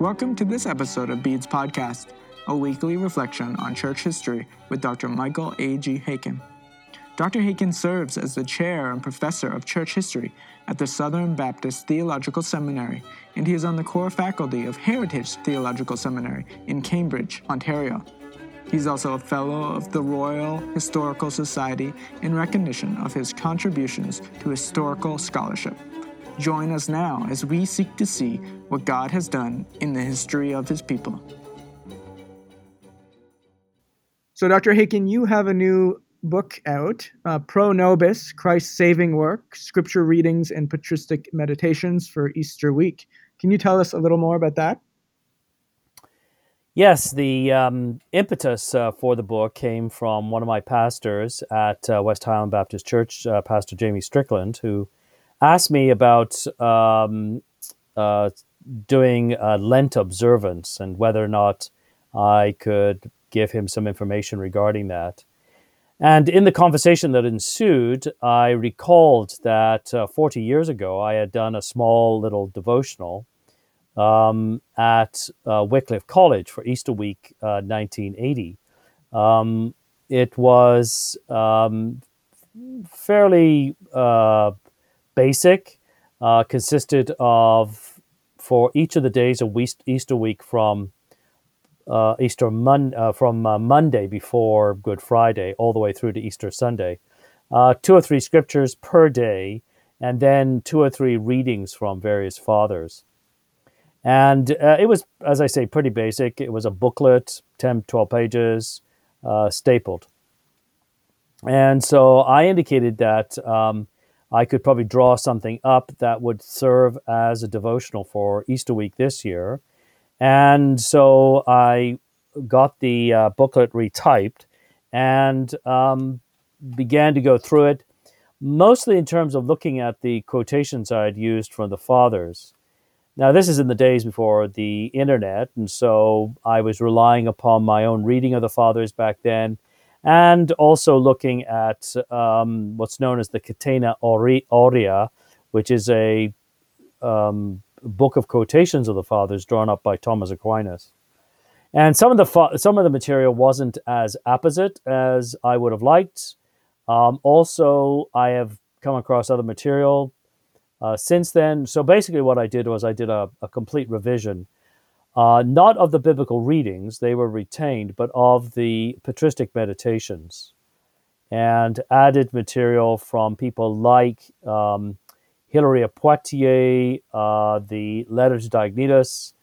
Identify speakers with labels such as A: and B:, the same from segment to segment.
A: Welcome to this episode of Beads Podcast, a weekly reflection on church history with Dr. Michael A.G. Haykin. Dr. Haykin serves as the chair and professor of church history at the Southern Baptist Theological Seminary, and he is on the core faculty of Heritage Theological Seminary in Cambridge, Ontario. He's also a fellow of the Royal Historical Society in recognition of his contributions to historical scholarship. Join us now as we seek to see what God has done in the history of his people. So, Dr. Haykin, you have a new book out, uh, Pro Nobis Christ's Saving Work Scripture Readings and Patristic Meditations for Easter Week. Can you tell us a little more about that?
B: Yes, the um, impetus uh, for the book came from one of my pastors at uh, West Highland Baptist Church, uh, Pastor Jamie Strickland, who asked me about um, uh, doing a Lent observance and whether or not I could give him some information regarding that. And in the conversation that ensued, I recalled that uh, 40 years ago I had done a small little devotional um, at uh, Wycliffe College for Easter week uh, 1980. Um, it was um, fairly uh, basic, uh, consisted of for each of the days of Easter week from uh, Easter Mon- uh, from uh, Monday before Good Friday all the way through to Easter Sunday, uh, two or three scriptures per day, and then two or three readings from various fathers. And uh, it was, as I say, pretty basic. It was a booklet, 10, 12 pages, stapled. And so I indicated that um, I could probably draw something up that would serve as a devotional for Easter week this year. And so I got the uh, booklet retyped and um, began to go through it, mostly in terms of looking at the quotations I had used from the fathers. Now, this is in the days before the internet, and so I was relying upon my own reading of the fathers back then and also looking at um, what's known as the Catena Aurea, which is a um, book of quotations of the fathers drawn up by Thomas Aquinas. And some of the fa- some of the material wasn't as apposite as I would have liked. Um, also, I have come across other material uh, since then. So basically, what I did was I did a, a complete revision uh, not of the biblical readings, they were retained, but of the patristic meditations, and added material from people like um, Hilary of Poitiers, uh, the Letter to Diognetus,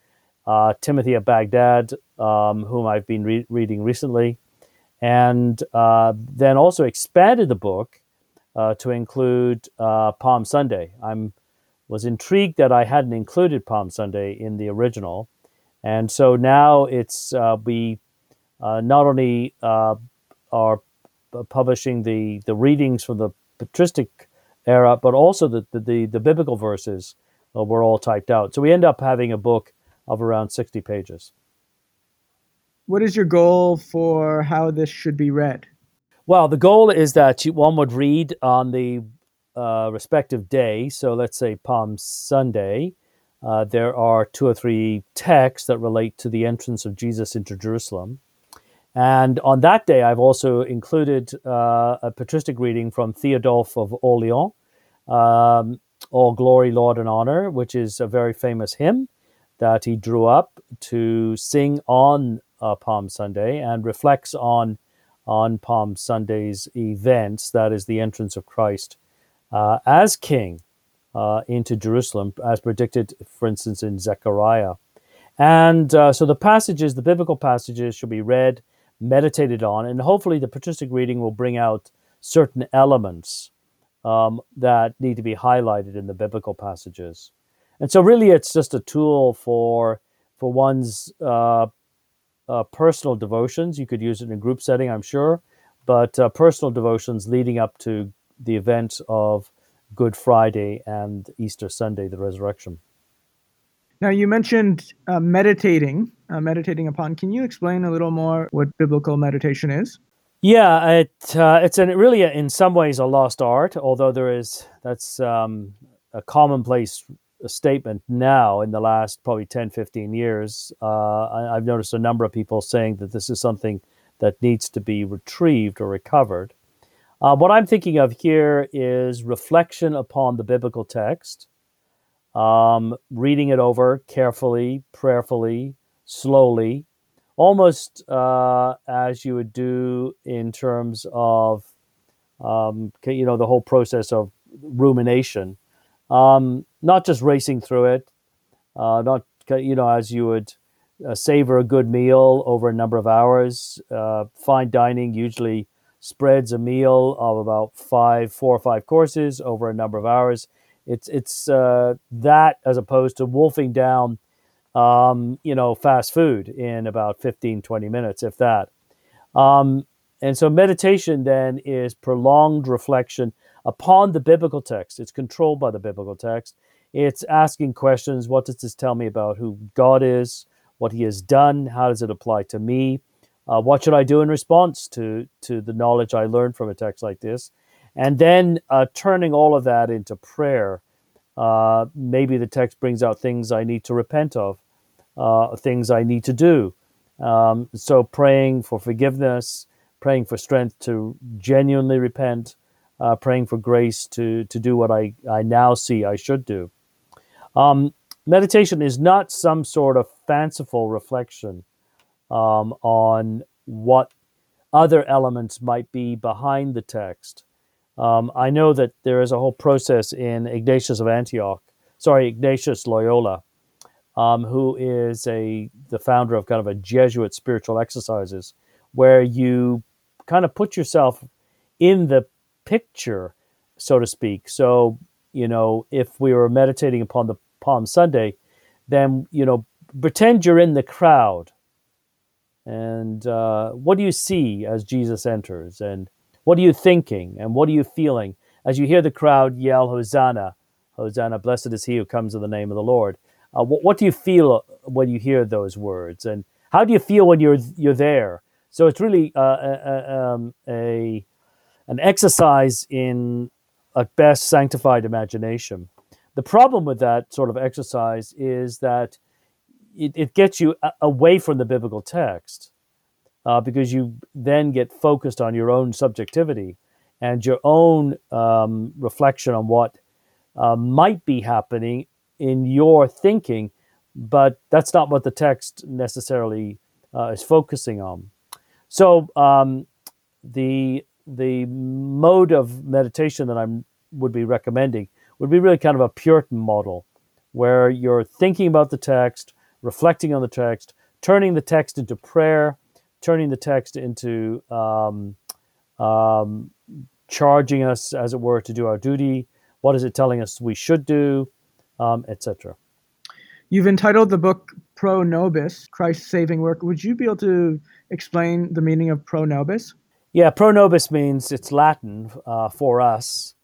B: uh, Timothy of Baghdad, um, whom I've been re- reading recently, and uh, then also expanded the book uh, to include uh, Palm Sunday. I'm was intrigued that I hadn't included Palm Sunday in the original, and so now it's uh, we uh, not only uh, are publishing the, the readings from the patristic era, but also the, the, the, biblical verses uh, were all typed out. So we end up having a book of around 60 pages.
A: What is your goal for how this should be read?
B: Well, the goal is that one would read on the uh, respective day. So let's say Palm Sunday, uh, there are two or three texts that relate to the entrance of Jesus into Jerusalem. And on that day, I've also included uh, a patristic reading from Theodulf of Orleans, um, All Glory, Lord, and Honor, which is a very famous hymn that he drew up to sing on uh, Palm Sunday and reflects on, on Palm Sunday's events, that is, the entrance of Christ uh, as King uh, into Jerusalem, as predicted, for instance, in Zechariah. And uh, so the passages, the biblical passages, should be read, meditated on, and hopefully the patristic reading will bring out certain elements um, that need to be highlighted in the biblical passages. And so, really, it's just a tool for for one's uh, uh, personal devotions. You could use it in a group setting, I'm sure, but uh, personal devotions leading up to the event of Good Friday and Easter Sunday, the resurrection.
A: Now, you mentioned uh, meditating, uh, meditating upon. Can you explain a little more what biblical meditation is?
B: Yeah, it, uh, it's an, really, a, in some ways, a lost art, although there is, that's um, a commonplace statement now in the last probably 10, 15 years. Uh, I, have noticed a number of people saying that this is something that needs to be retrieved or recovered. Uh, what I'm thinking of here is reflection upon the biblical text, um, reading it over carefully, prayerfully, slowly, almost uh, as you would do in terms of, um, you know, the whole process of rumination. Um, not just racing through it, uh, not, you know, as you would uh, savor a good meal over a number of hours. Uh, fine dining usually spreads a meal of about five, four or five courses over a number of hours. It's it's uh, that as opposed to wolfing down, um, you know, fast food in about 15, 20 minutes, if that. Um, and so meditation then is prolonged reflection upon the biblical text. It's controlled by the biblical text. It's asking questions. What does this tell me about who God is? What He has done? How does it apply to me? Uh, what should I do in response to to the knowledge I learned from a text like this? And then uh, turning all of that into prayer. Uh, maybe the text brings out things I need to repent of, uh, things I need to do. Um, so praying for forgiveness, praying for strength to genuinely repent, uh, praying for grace to to do what I, I now see I should do. Um, meditation is not some sort of fanciful reflection um, on what other elements might be behind the text. Um, I know that there is a whole process in Ignatius of Antioch, sorry, Ignatius Loyola, um, who is a the founder of kind of a Jesuit spiritual exercises, where you kind of put yourself in the picture, so to speak. So, you know, if we were meditating upon the Palm Sunday, then, you know, pretend you're in the crowd and uh, what do you see as Jesus enters? And what are you thinking? And what are you feeling as you hear the crowd yell, Hosanna, Hosanna, blessed is he who comes in the name of the Lord? Uh, what, what, do you feel when you hear those words? And how do you feel when you're, you're there? So it's really uh, a, um, a, an exercise in, at best, sanctified imagination. The problem with that sort of exercise is that it, it gets you away from the biblical text uh, because you then get focused on your own subjectivity and your own um, reflection on what uh, might be happening in your thinking, but that's not what the text necessarily uh, is focusing on. So um, the the mode of meditation that I would be recommending would be really kind of a Puritan model, where you're thinking about the text, reflecting on the text, turning the text into prayer, turning the text into um, um, charging us, as it were, to do our duty. What is it telling us we should do, um, etc.
A: You've entitled the book Pro Nobis, Christ's Saving Work. Would you be able to explain the meaning of pro nobis?
B: Yeah, pro nobis means it's Latin uh, for us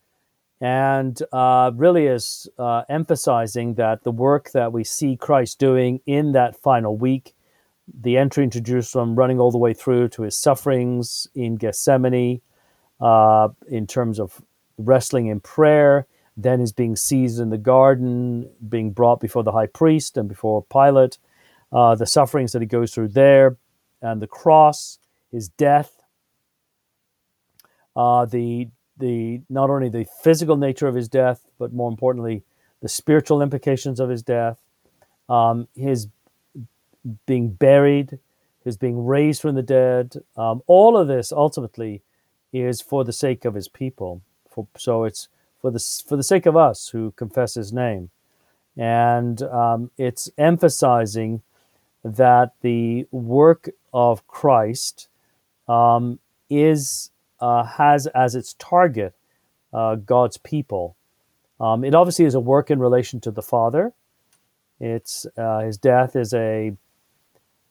B: and uh, really is uh, emphasizing that the work that we see Christ doing in that final week, the entry into Jerusalem, running all the way through to his sufferings in Gethsemane, uh, in terms of wrestling in prayer, then his being seized in the garden, being brought before the high priest and before Pilate, uh, the sufferings that he goes through there, and the cross, his death, uh, the the not only the physical nature of his death, but more importantly, the spiritual implications of his death, um, his being buried, his being raised from the dead. Um, all of this ultimately is for the sake of his people. For, so it's for the for the sake of us who confess his name, and um, it's emphasizing that the work of Christ um, is uh, has as its target uh, God's people. Um, it obviously is a work in relation to the Father. It's uh, his death is a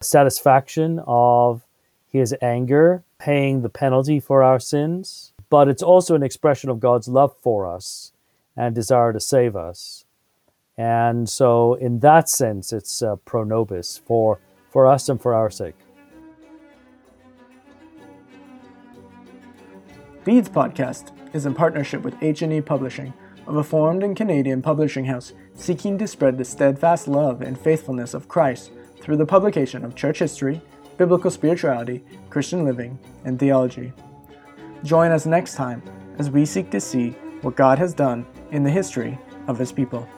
B: satisfaction of his anger, paying the penalty for our sins, but it's also an expression of God's love for us and desire to save us. And so, in that sense, it's uh, pro nobis for, for us and for our sake.
A: Beads podcast is in partnership with H&E Publishing, a formed and Canadian publishing house seeking to spread the steadfast love and faithfulness of Christ through the publication of church history, biblical spirituality, Christian living, and theology. Join us next time as we seek to see what God has done in the history of His people.